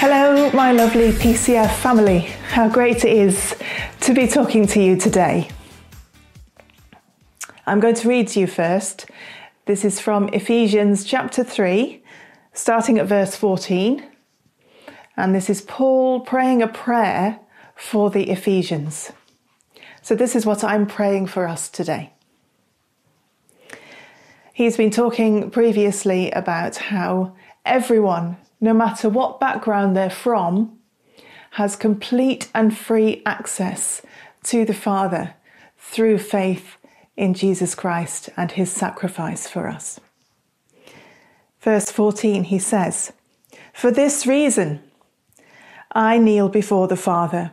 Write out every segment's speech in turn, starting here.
Hello, my lovely PCF family. How great it is to be talking to you today. I'm going to read to you first. This is from Ephesians chapter 3, starting at verse 14. And this is Paul praying a prayer for the Ephesians. So, this is what I'm praying for us today. He's been talking previously about how everyone, no matter what background they're from, has complete and free access to the Father through faith in Jesus Christ and his sacrifice for us. Verse 14, he says, For this reason I kneel before the Father,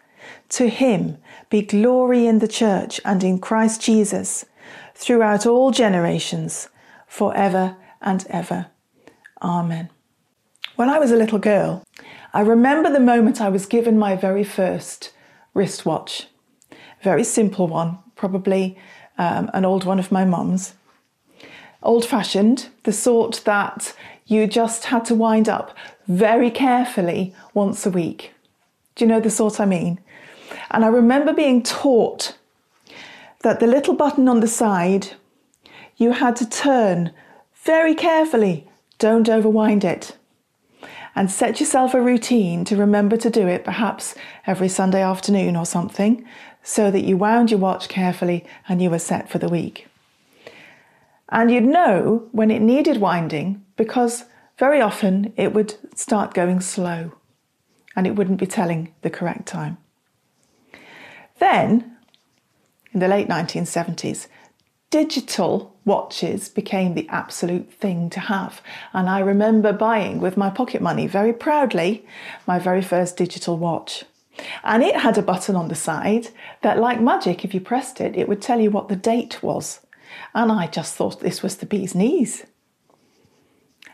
to him be glory in the church and in Christ Jesus throughout all generations, forever and ever. Amen. When I was a little girl, I remember the moment I was given my very first wristwatch very simple one, probably um, an old one of my mum's. Old fashioned, the sort that you just had to wind up very carefully once a week. Do you know the sort I mean? And I remember being taught that the little button on the side, you had to turn very carefully, don't overwind it. And set yourself a routine to remember to do it, perhaps every Sunday afternoon or something, so that you wound your watch carefully and you were set for the week. And you'd know when it needed winding because very often it would start going slow and it wouldn't be telling the correct time. Then, in the late 1970s, digital watches became the absolute thing to have. And I remember buying with my pocket money very proudly my very first digital watch. And it had a button on the side that, like magic, if you pressed it, it would tell you what the date was. And I just thought this was the bee's knees.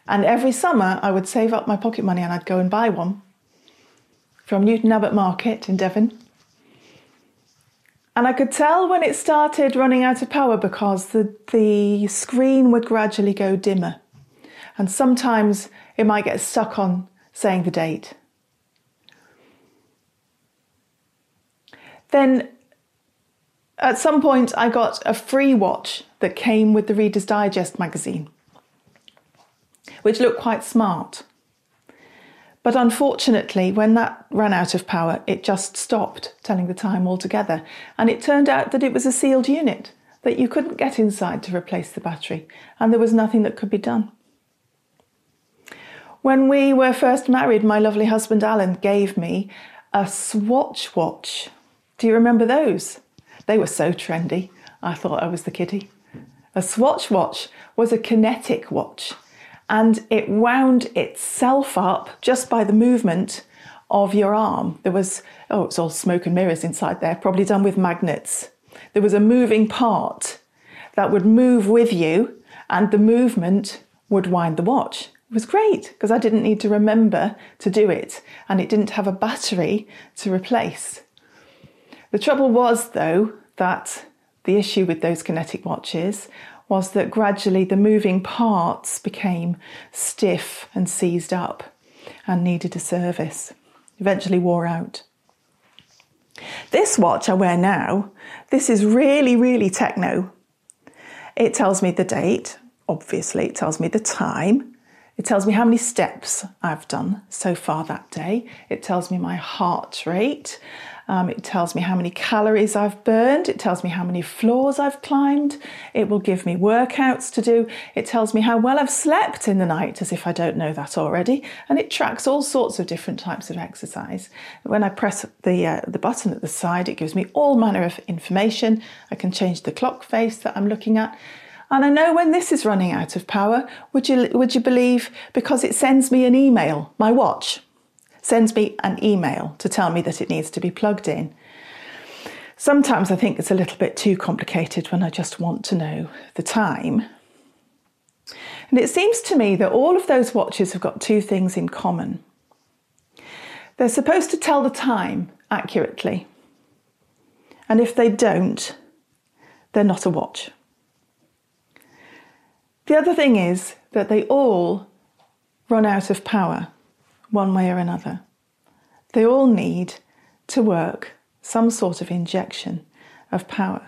And every summer I would save up my pocket money and I'd go and buy one from Newton Abbot Market in Devon. And I could tell when it started running out of power because the, the screen would gradually go dimmer. And sometimes it might get stuck on saying the date. Then at some point, I got a free watch that came with the Reader's Digest magazine, which looked quite smart. But unfortunately, when that ran out of power, it just stopped telling the time altogether. And it turned out that it was a sealed unit, that you couldn't get inside to replace the battery, and there was nothing that could be done. When we were first married, my lovely husband Alan gave me a Swatch watch do you remember those? They were so trendy. I thought I was the kiddie. A Swatch watch was a kinetic watch and it wound itself up just by the movement of your arm. There was, oh, it's all smoke and mirrors inside there, probably done with magnets. There was a moving part that would move with you and the movement would wind the watch. It was great because I didn't need to remember to do it and it didn't have a battery to replace. The trouble was, though, that the issue with those kinetic watches was that gradually the moving parts became stiff and seized up and needed a service, eventually wore out. This watch I wear now, this is really, really techno. It tells me the date, obviously, it tells me the time, it tells me how many steps I've done so far that day. It tells me my heart rate. Um, it tells me how many calories I've burned. It tells me how many floors I've climbed. It will give me workouts to do. It tells me how well I've slept in the night, as if I don't know that already. And it tracks all sorts of different types of exercise. When I press the, uh, the button at the side, it gives me all manner of information. I can change the clock face that I'm looking at. And I know when this is running out of power, would you, would you believe? Because it sends me an email, my watch sends me an email to tell me that it needs to be plugged in. Sometimes I think it's a little bit too complicated when I just want to know the time. And it seems to me that all of those watches have got two things in common. They're supposed to tell the time accurately. And if they don't, they're not a watch. The other thing is that they all run out of power one way or another. They all need to work some sort of injection of power.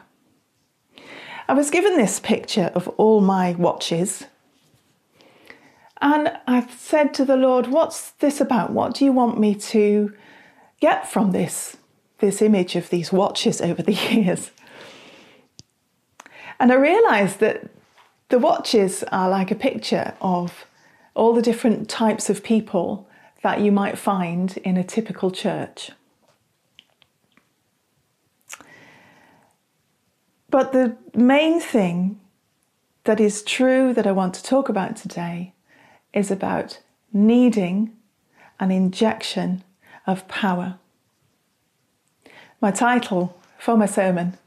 I was given this picture of all my watches, and I've said to the Lord, What's this about? What do you want me to get from this, this image of these watches over the years? And I realised that the watches are like a picture of all the different types of people that you might find in a typical church. But the main thing that is true that I want to talk about today is about needing an injection of power. My title for my sermon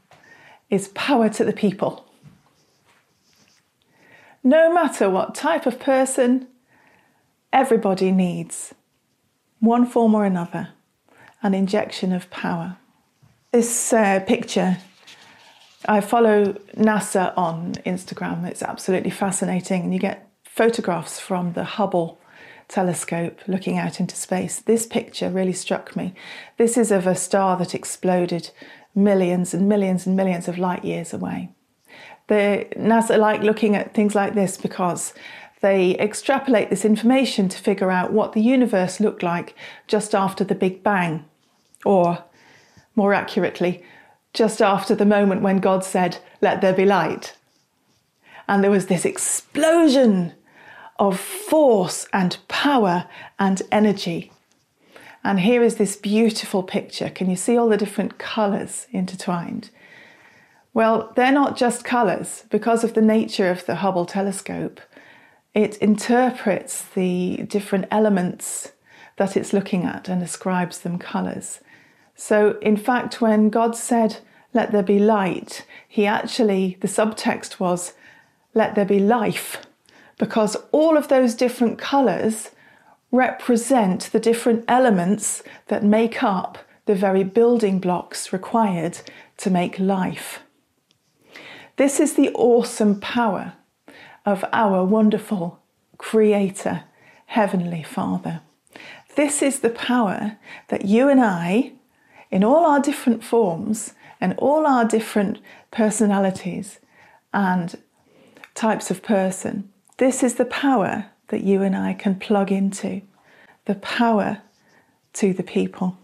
is Power to the People no matter what type of person, everybody needs, one form or another, an injection of power. This uh, picture, I follow NASA on Instagram. It's absolutely fascinating, and you get photographs from the Hubble telescope looking out into space. This picture really struck me. This is of a star that exploded millions and millions and millions of light years away the NASA like looking at things like this because they extrapolate this information to figure out what the universe looked like just after the Big Bang, or more accurately, just after the moment when God said, Let there be light. And there was this explosion of force and power and energy. And here is this beautiful picture. Can you see all the different colours intertwined? Well, they're not just colours. Because of the nature of the Hubble telescope, it interprets the different elements that it's looking at and ascribes them colours. So, in fact, when God said, Let there be light, he actually, the subtext was, Let there be life, because all of those different colours represent the different elements that make up the very building blocks required to make life. This is the awesome power of our wonderful Creator, Heavenly Father. This is the power that you and I, in all our different forms and all our different personalities and types of person, this is the power that you and I can plug into, the power to the people.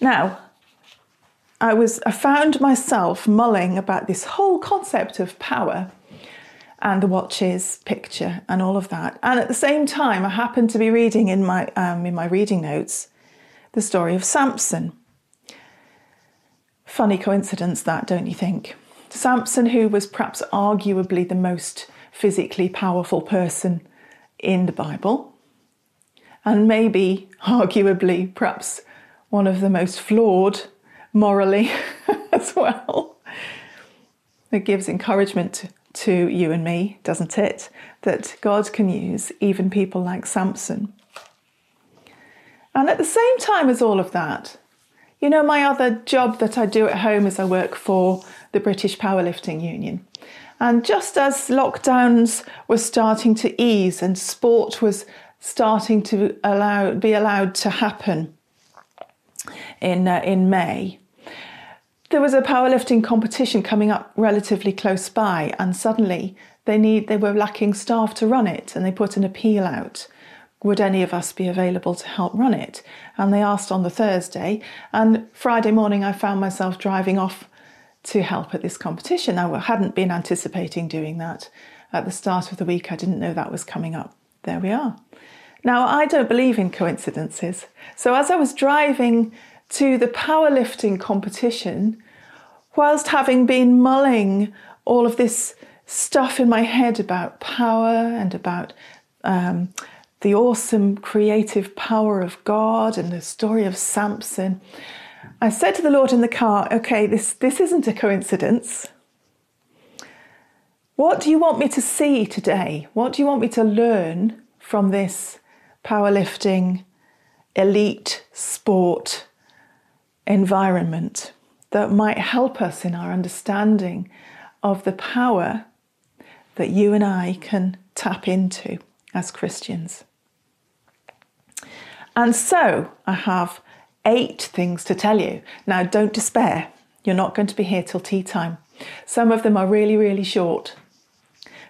Now, I was I found myself mulling about this whole concept of power and the watches picture and all of that. And at the same time, I happened to be reading in my um, in my reading notes the story of Samson. Funny coincidence, that don't you think? Samson, who was perhaps arguably the most physically powerful person in the Bible, and maybe arguably perhaps one of the most flawed morally as well. It gives encouragement to, to you and me, doesn't it? That God can use even people like Samson. And at the same time as all of that, you know, my other job that I do at home is I work for the British Powerlifting Union. And just as lockdowns were starting to ease and sport was starting to allow, be allowed to happen, in uh, in May. There was a powerlifting competition coming up relatively close by, and suddenly they need they were lacking staff to run it, and they put an appeal out. Would any of us be available to help run it? And they asked on the Thursday, and Friday morning I found myself driving off to help at this competition. I hadn't been anticipating doing that at the start of the week. I didn't know that was coming up. There we are. Now, I don't believe in coincidences. So, as I was driving to the powerlifting competition, whilst having been mulling all of this stuff in my head about power and about um, the awesome creative power of God and the story of Samson, I said to the Lord in the car, okay, this, this isn't a coincidence. What do you want me to see today? What do you want me to learn from this powerlifting, elite sport environment that might help us in our understanding of the power that you and I can tap into as Christians. And so I have eight things to tell you. Now, don't despair. You're not going to be here till tea time. Some of them are really, really short.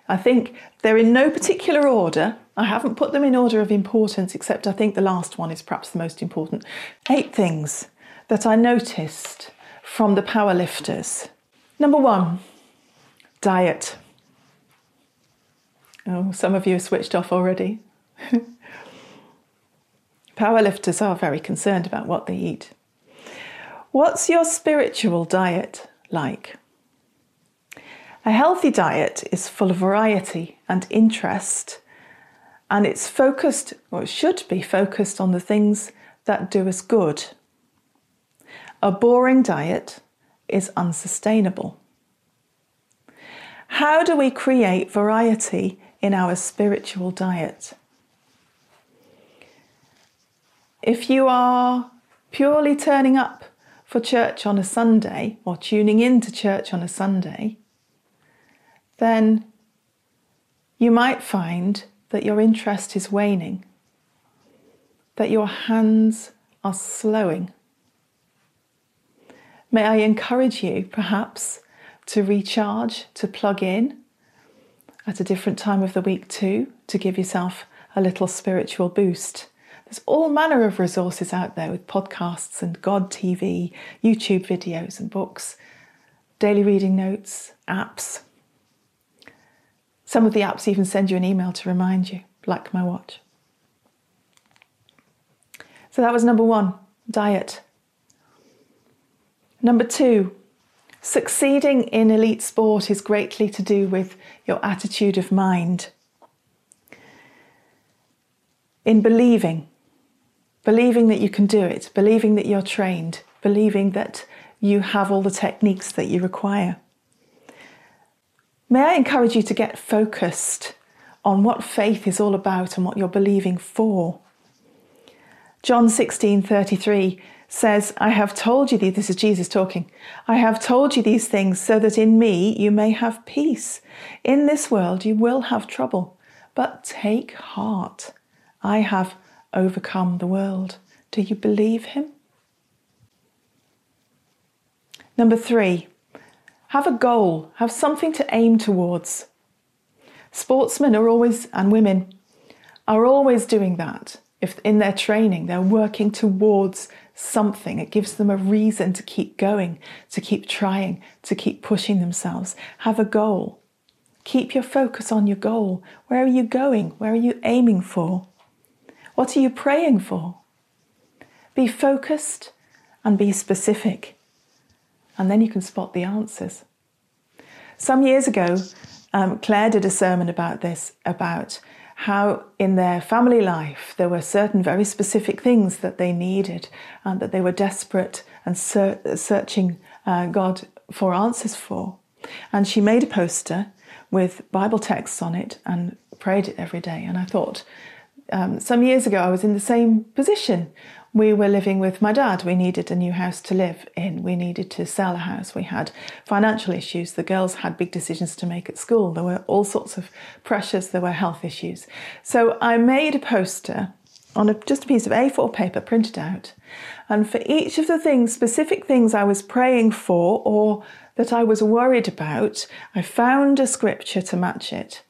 I think they're in no particular order. I haven't put them in order of importance, except I think the last one is perhaps the most important. Eight things that I noticed from the powerlifters. Number one, diet. Oh, some of you have switched off already. Powerlifters are very concerned about what they eat. What's your spiritual diet like? A healthy diet is full of variety and interest, and it's focused, or it should be focused, on the things that do us good. A boring diet is unsustainable. How do we create variety in our spiritual diet? If you are purely turning up for church on a Sunday or tuning in to church on a Sunday, then you might find that your interest is waning, that your hands are slowing. May I encourage you, perhaps, to recharge, to plug in at a different time of the week too, to give yourself a little spiritual boost. There's all manner of resources out there with podcasts and God TV, YouTube videos and books, daily reading notes, apps. Some of the apps even send you an email to remind you, like my watch. So that was number one diet. Number two, succeeding in elite sport is greatly to do with your attitude of mind. In believing believing that you can do it, believing that you're trained, believing that you have all the techniques that you require. May I encourage you to get focused on what faith is all about and what you're believing for. John 16:33 says, I have told you these, this is Jesus talking. I have told you these things so that in me you may have peace. In this world you will have trouble, but take heart. I have overcome the world. Do you believe him? Number three, have a goal, have something to aim towards. Sportsmen are always, and women, are always doing that. If in their training they're working towards something, it gives them a reason to keep going, to keep trying, to keep pushing themselves. Have a goal. Keep your focus on your goal. Where are you going? Where are you aiming for? What are you praying for? Be focused and be specific, and then you can spot the answers. Some years ago, um, Claire did a sermon about this, about how in their family life there were certain very specific things that they needed and that they were desperate and ser- searching uh, God for answers for. And she made a poster with Bible texts on it and prayed it every day. And I thought, um, some years ago, I was in the same position. We were living with my dad. We needed a new house to live in. We needed to sell a house. We had financial issues. The girls had big decisions to make at school. There were all sorts of pressures. There were health issues. So I made a poster on a, just a piece of A4 paper printed out. And for each of the things, specific things I was praying for or that I was worried about, I found a scripture to match it.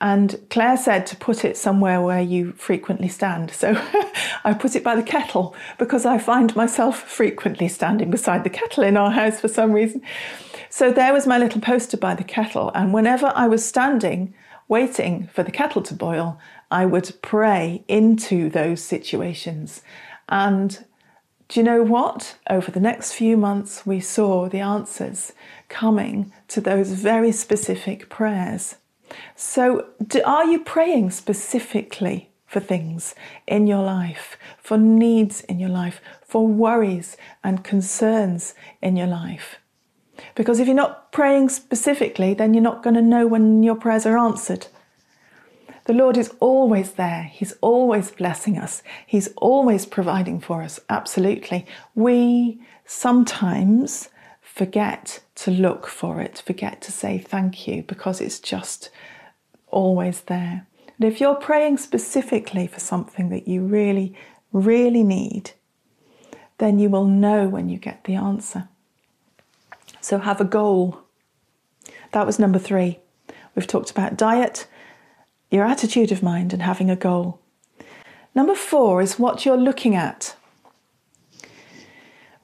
And Claire said to put it somewhere where you frequently stand. So I put it by the kettle because I find myself frequently standing beside the kettle in our house for some reason. So there was my little poster by the kettle. And whenever I was standing, waiting for the kettle to boil, I would pray into those situations. And do you know what? Over the next few months, we saw the answers coming to those very specific prayers. So, do, are you praying specifically for things in your life, for needs in your life, for worries and concerns in your life? Because if you're not praying specifically, then you're not going to know when your prayers are answered. The Lord is always there. He's always blessing us. He's always providing for us. Absolutely. We sometimes forget to look for it, forget to say thank you because it's just always there. And if you're praying specifically for something that you really, really need, then you will know when you get the answer. So have a goal. That was number three. We've talked about diet, your attitude of mind, and having a goal. Number four is what you're looking at.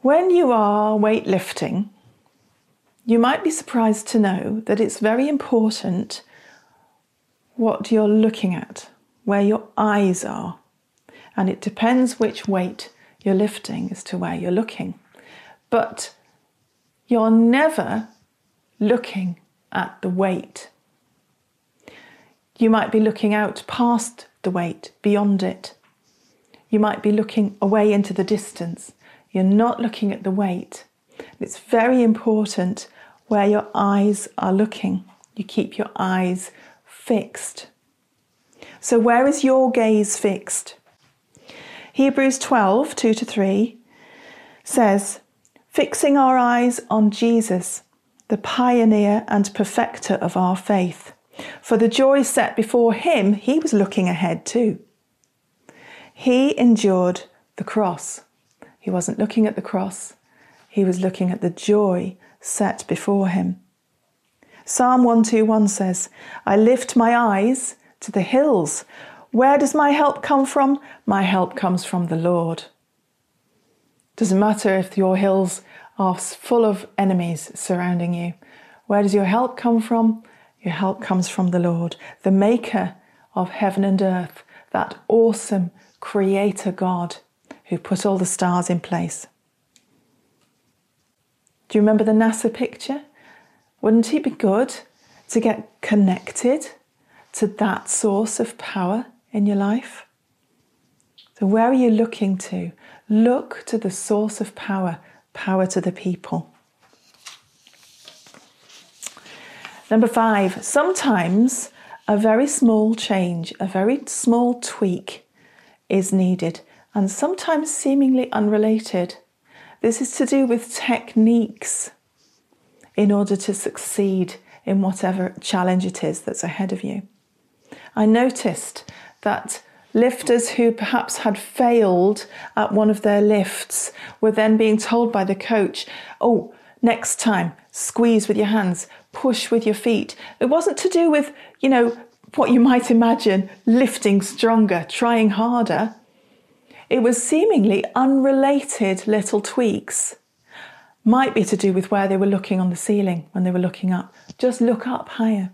When you are weightlifting, you might be surprised to know that it's very important what you're looking at, where your eyes are. And it depends which weight you're lifting as to where you're looking. But you're never looking at the weight you might be looking out past the weight, beyond it. You might be looking away into the distance. You're not looking at the weight. It's very important where your eyes are looking. You keep your eyes fixed. So, where is your gaze fixed? Hebrews 12 2 to 3 says, Fixing our eyes on Jesus, the pioneer and perfecter of our faith for the joy set before him, he was looking ahead too. He endured the cross. He wasn't looking at the cross, he was looking at the joy set before him. Psalm 121 says, I lift my eyes to the hills. Where does my help come from? My help comes from the Lord. Doesn't matter if your hills are full of enemies surrounding you. Where does your help come from? Your help comes from the Lord, the maker of heaven and earth, that awesome creator God who put all the stars in place. Do you remember the NASA picture? Wouldn't it be good to get connected to that source of power in your life? So, where are you looking to? Look to the source of power, power to the people. Number five, sometimes a very small change, a very small tweak is needed, and sometimes seemingly unrelated. This is to do with techniques in order to succeed in whatever challenge it is that's ahead of you. I noticed that lifters who perhaps had failed at one of their lifts were then being told by the coach, oh, next time, squeeze with your hands, push with your feet. It wasn't to do with, you know, what you might imagine lifting stronger, trying harder. It was seemingly unrelated little tweaks. Might be to do with where they were looking on the ceiling when they were looking up. Just look up higher.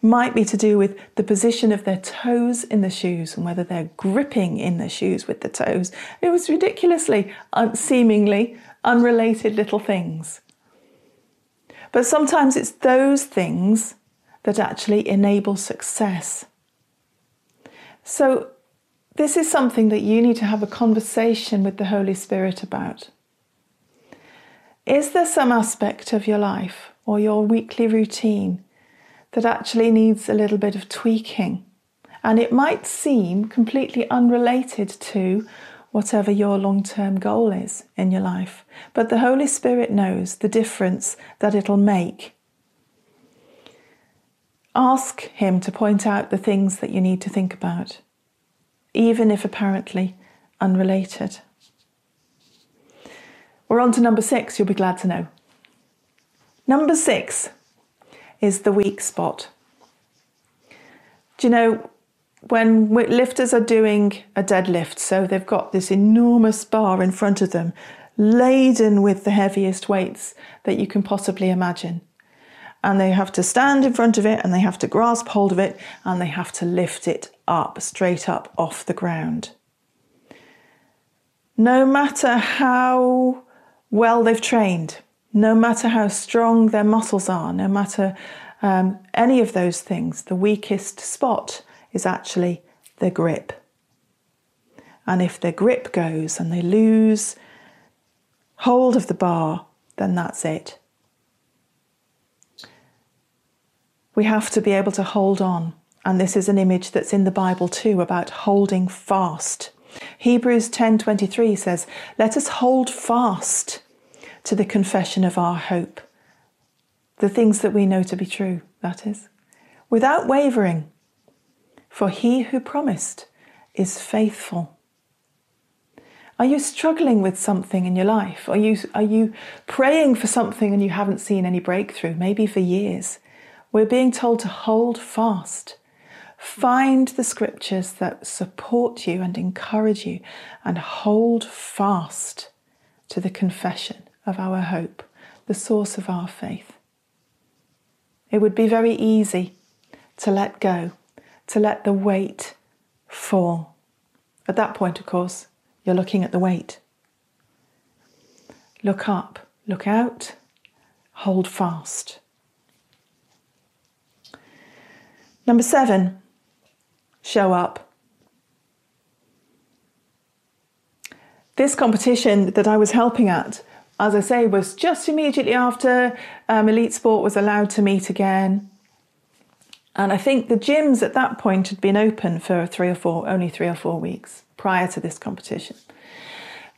Might be to do with the position of their toes in the shoes and whether they're gripping in the shoes with the toes. It was ridiculously, seemingly unrelated little things. But sometimes it's those things that actually enable success. So, this is something that you need to have a conversation with the Holy Spirit about. Is there some aspect of your life or your weekly routine that actually needs a little bit of tweaking? And it might seem completely unrelated to whatever your long term goal is in your life. But the Holy Spirit knows the difference that it'll make. Ask Him to point out the things that you need to think about. even if apparently unrelated. We're on to number six, you'll be glad to know. Number six is the weak spot. Do you know when lifters are doing a deadlift, so they've got this enormous bar in front of them, laden with the heaviest weights that you can possibly imagine. And they have to stand in front of it and they have to grasp hold of it and they have to lift it up, straight up off the ground. No matter how well they've trained, no matter how strong their muscles are, no matter um, any of those things, the weakest spot is actually their grip. And if their grip goes and they lose hold of the bar, then that's it. We have to be able to hold on. And this is an image that's in the Bible too about holding fast. Hebrews 10:23 says, "Let us hold fast to the confession of our hope. The things that we know to be true, that is, without wavering. For he who promised is faithful. Are you struggling with something in your life? Are you, are you praying for something and you haven't seen any breakthrough, maybe for years? We're being told to hold fast. Find the scriptures that support you and encourage you and hold fast to the confession of our hope, the source of our faith. It would be very easy to let go, to let the weight fall. At that point, of course, you're looking at the weight. Look up, look out, hold fast. Number seven, show up. This competition that I was helping at as I say, was just immediately after um, Elite Sport was allowed to meet again. And I think the gyms at that point had been open for three or four, only three or four weeks prior to this competition.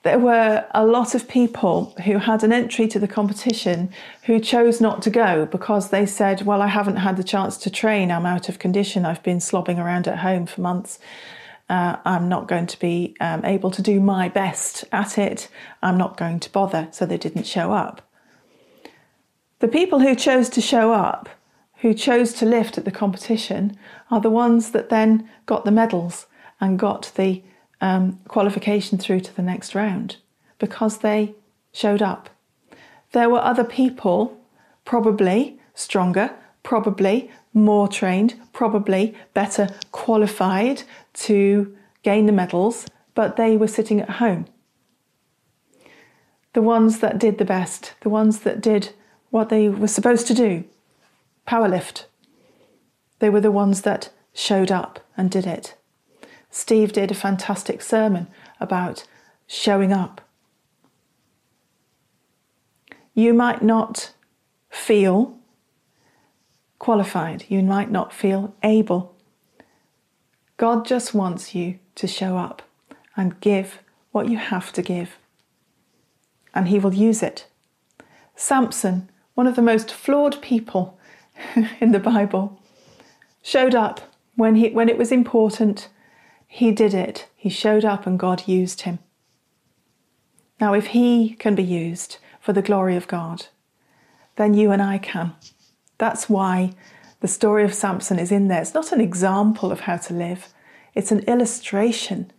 There were a lot of people who had an entry to the competition who chose not to go because they said, Well, I haven't had the chance to train. I'm out of condition. I've been slobbing around at home for months uh, I'm not going to be um, able to do my best at it. I'm not going to bother. So they didn't show up. The people who chose to show up, who chose to lift at the competition, are the ones that then got the medals and got the um, qualification through to the next round because they showed up. There were other people, probably stronger, probably more trained, probably better qualified to gain the medals, but they were sitting at home. The ones that did the best, the ones that did what they were supposed to do, powerlift, they were the ones that showed up and did it. Steve did a fantastic sermon about showing up. You might not feel qualified, you might not feel able God just wants you to show up and give what you have to give, and He will use it. Samson, one of the most flawed people in the Bible, showed up when, he, when it was important. He did it. He showed up and God used him. Now, if he can be used for the glory of God, then you and I can. That's why the story of Samson is in there. It's not an example of how to live, it's an illustration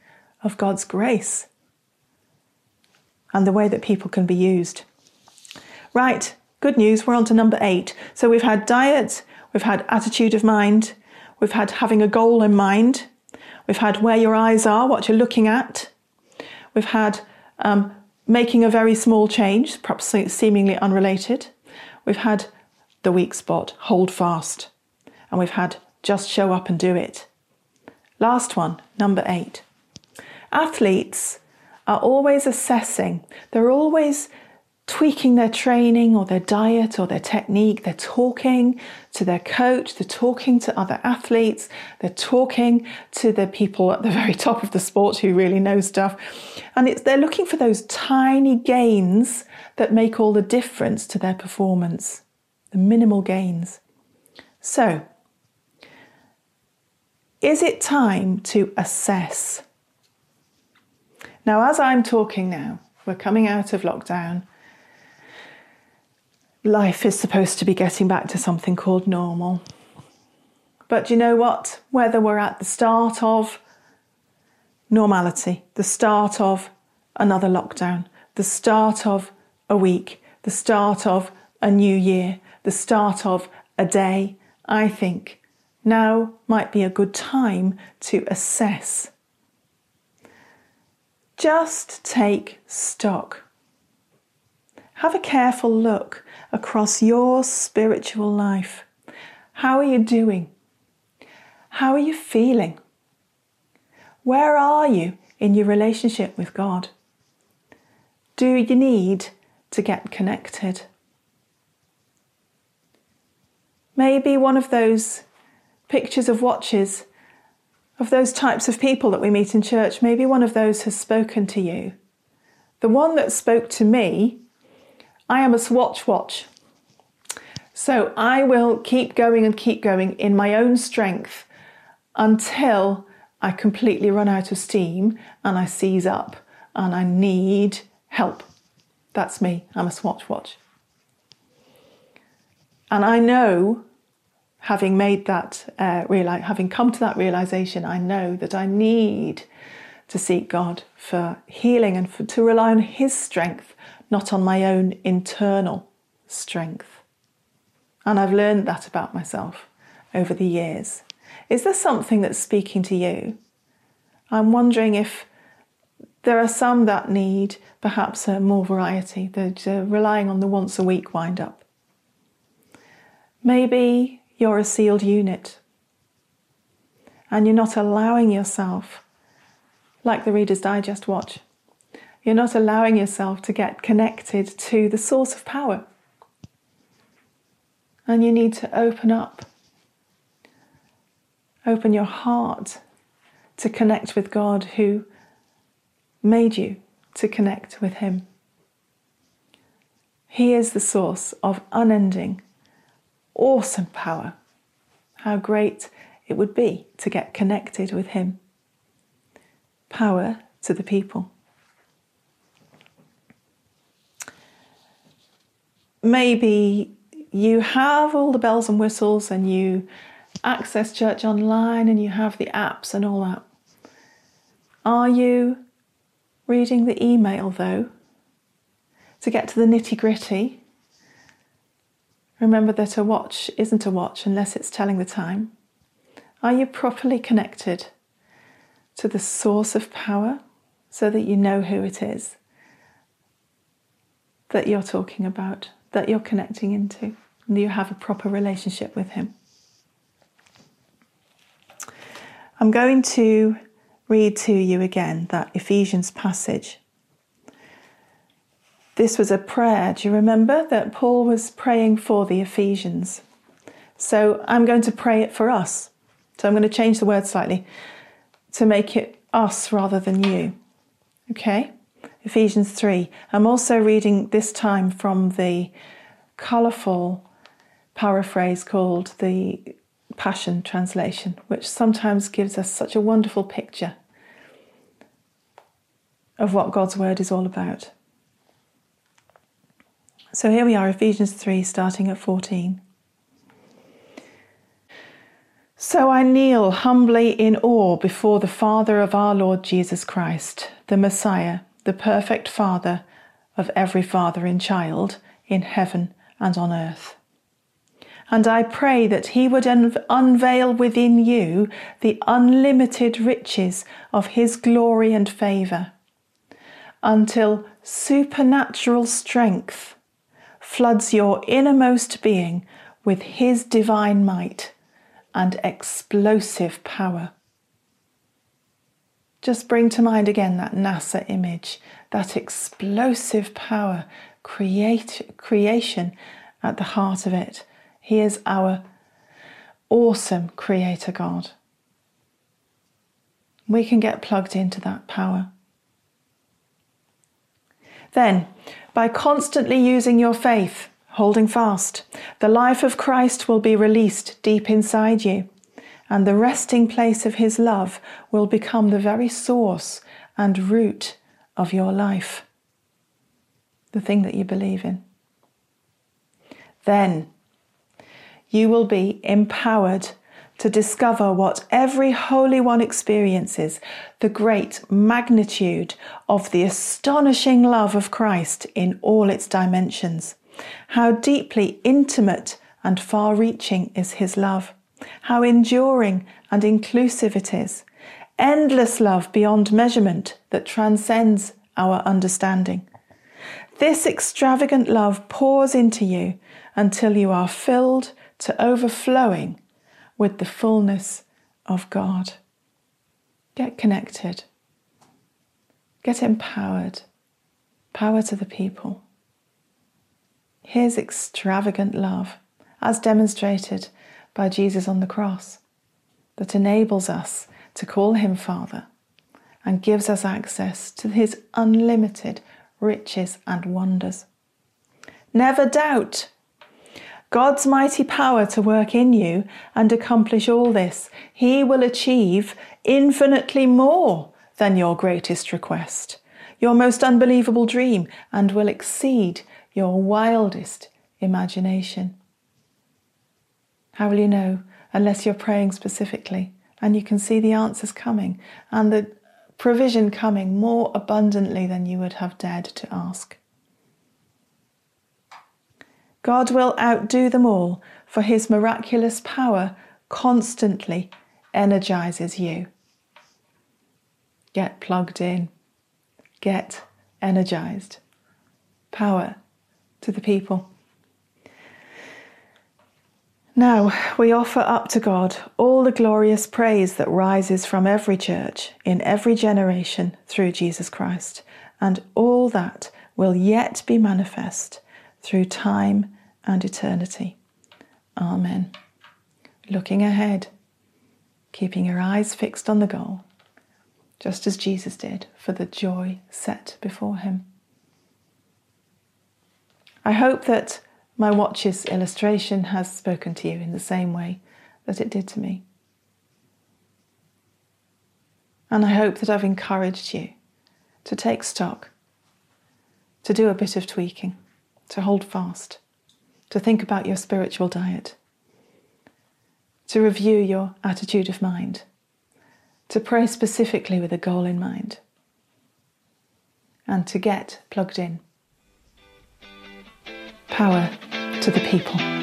of God's grace and the way that people can be used. Right, good news, we're on to number eight. So we've had diet, we've had attitude of mind, we've had having a goal in mind, we've had where your eyes are, what you're looking at, we've had um, making a very small change, perhaps seemingly unrelated, we've had the weak spot, hold fast. And we've had just show up and do it. Last one, number eight. Athletes are always assessing, they're always tweaking their training or their diet or their technique. They're talking to their coach, they're talking to other athletes, they're talking to the people at the very top of the sport who really know stuff. And they're looking for those tiny gains that make all the difference to their performance the minimal gains. So, is it time to assess Now, as I'm talking now, we're coming out of lockdown. Life is supposed to be getting back to something called normal. But you know what? Whether we're at the start of normality, the start of another lockdown, the start of a week, the start of a new year, the start of a day, I think now might be a good time to assess. Just take stock. Have a careful look across your spiritual life. How are you doing? How are you feeling? Where are you in your relationship with God? Do you need to get connected? Maybe one of those pictures of watches of those types of people that we meet in church, maybe one of those has spoken to you. The one that spoke to me, I am a swatch watch. So I will keep going and keep going in my own strength until I completely run out of steam and I seize up and I need help. That's me. I'm a swatch watch. And I know having made that uh, realize, having come to that realization, I know that I need to seek God for healing and for, to rely on His strength, not on my own internal strength. And I've learned that about myself over the years. Is there something that's speaking to you? I'm wondering if there are some that need perhaps more variety, that are relying on the once a week wind up. Maybe you're a sealed unit. And you're not allowing yourself, like the Reader's Digest watch, you're not allowing yourself to get connected to the source of power. And you need to open up, open your heart to connect with God who made you to connect with Him. He is the source of unending awesome power. How great it would be to get connected with Him. Power to the people. Maybe you have all the bells and whistles and you access church online and you have the apps and all that. Are you reading the email though? To get to the nitty gritty, Remember that a watch isn't a watch unless it's telling the time. Are you properly connected to the source of power so that you know who it is that you're talking about, that you're connecting into, and you have a proper relationship with Him? I'm going to read to you again that Ephesians passage this was a prayer. Do you remember that Paul was praying for the Ephesians? So I'm going to pray it for us. So I'm going to change the word slightly to make it us rather than you. Okay? Ephesians 3. I'm also reading this time from the colourful paraphrase called the Passion Translation, which sometimes gives us such a wonderful picture of what God's Word is all about. So here we are, Ephesians 3, starting at 14. So I kneel humbly in awe before the Father of our Lord Jesus Christ, the Messiah, the perfect Father of every father and child in heaven and on earth. And I pray that he would unveil within you the unlimited riches of his glory and favour, until supernatural strength floods your innermost being with His divine might and explosive power. Just bring to mind again that NASA image, that explosive power, create, creation at the heart of it. He is our awesome Creator God. We can get plugged into that power. Then, by constantly using your faith, holding fast, the life of Christ will be released deep inside you, and the resting place of his love will become the very source and root of your life, the thing that you believe in. Then you will be empowered to discover what every Holy One experiences the great magnitude of the astonishing love of Christ in all its dimensions. How deeply intimate and far reaching is His love. How enduring and inclusive it is. Endless love beyond measurement that transcends our understanding. This extravagant love pours into you until you are filled to overflowing with the fullness of God. Get connected, get empowered, power to the people. His extravagant love, as demonstrated by Jesus on the cross, that enables us to call him Father and gives us access to his unlimited riches and wonders. Never doubt God's mighty power to work in you and accomplish all this, He will achieve infinitely more than your greatest request, your most unbelievable dream, and will exceed your wildest imagination. How will you know unless you're praying specifically and you can see the answers coming and the provision coming more abundantly than you would have dared to ask? God will outdo them all, for his miraculous power constantly energizes you. Get plugged in, get energized. Power to the people. Now we offer up to God all the glorious praise that rises from every church in every generation through Jesus Christ, and all that will yet be manifest through time and eternity. Amen. Looking ahead, keeping your eyes fixed on the goal, just as Jesus did for the joy set before him. I hope that my watch's illustration has spoken to you in the same way that it did to me. And I hope that I've encouraged you to take stock, to do a bit of tweaking to hold fast, to think about your spiritual diet, to review your attitude of mind, to pray specifically with a goal in mind, and to get plugged in. Power to the people.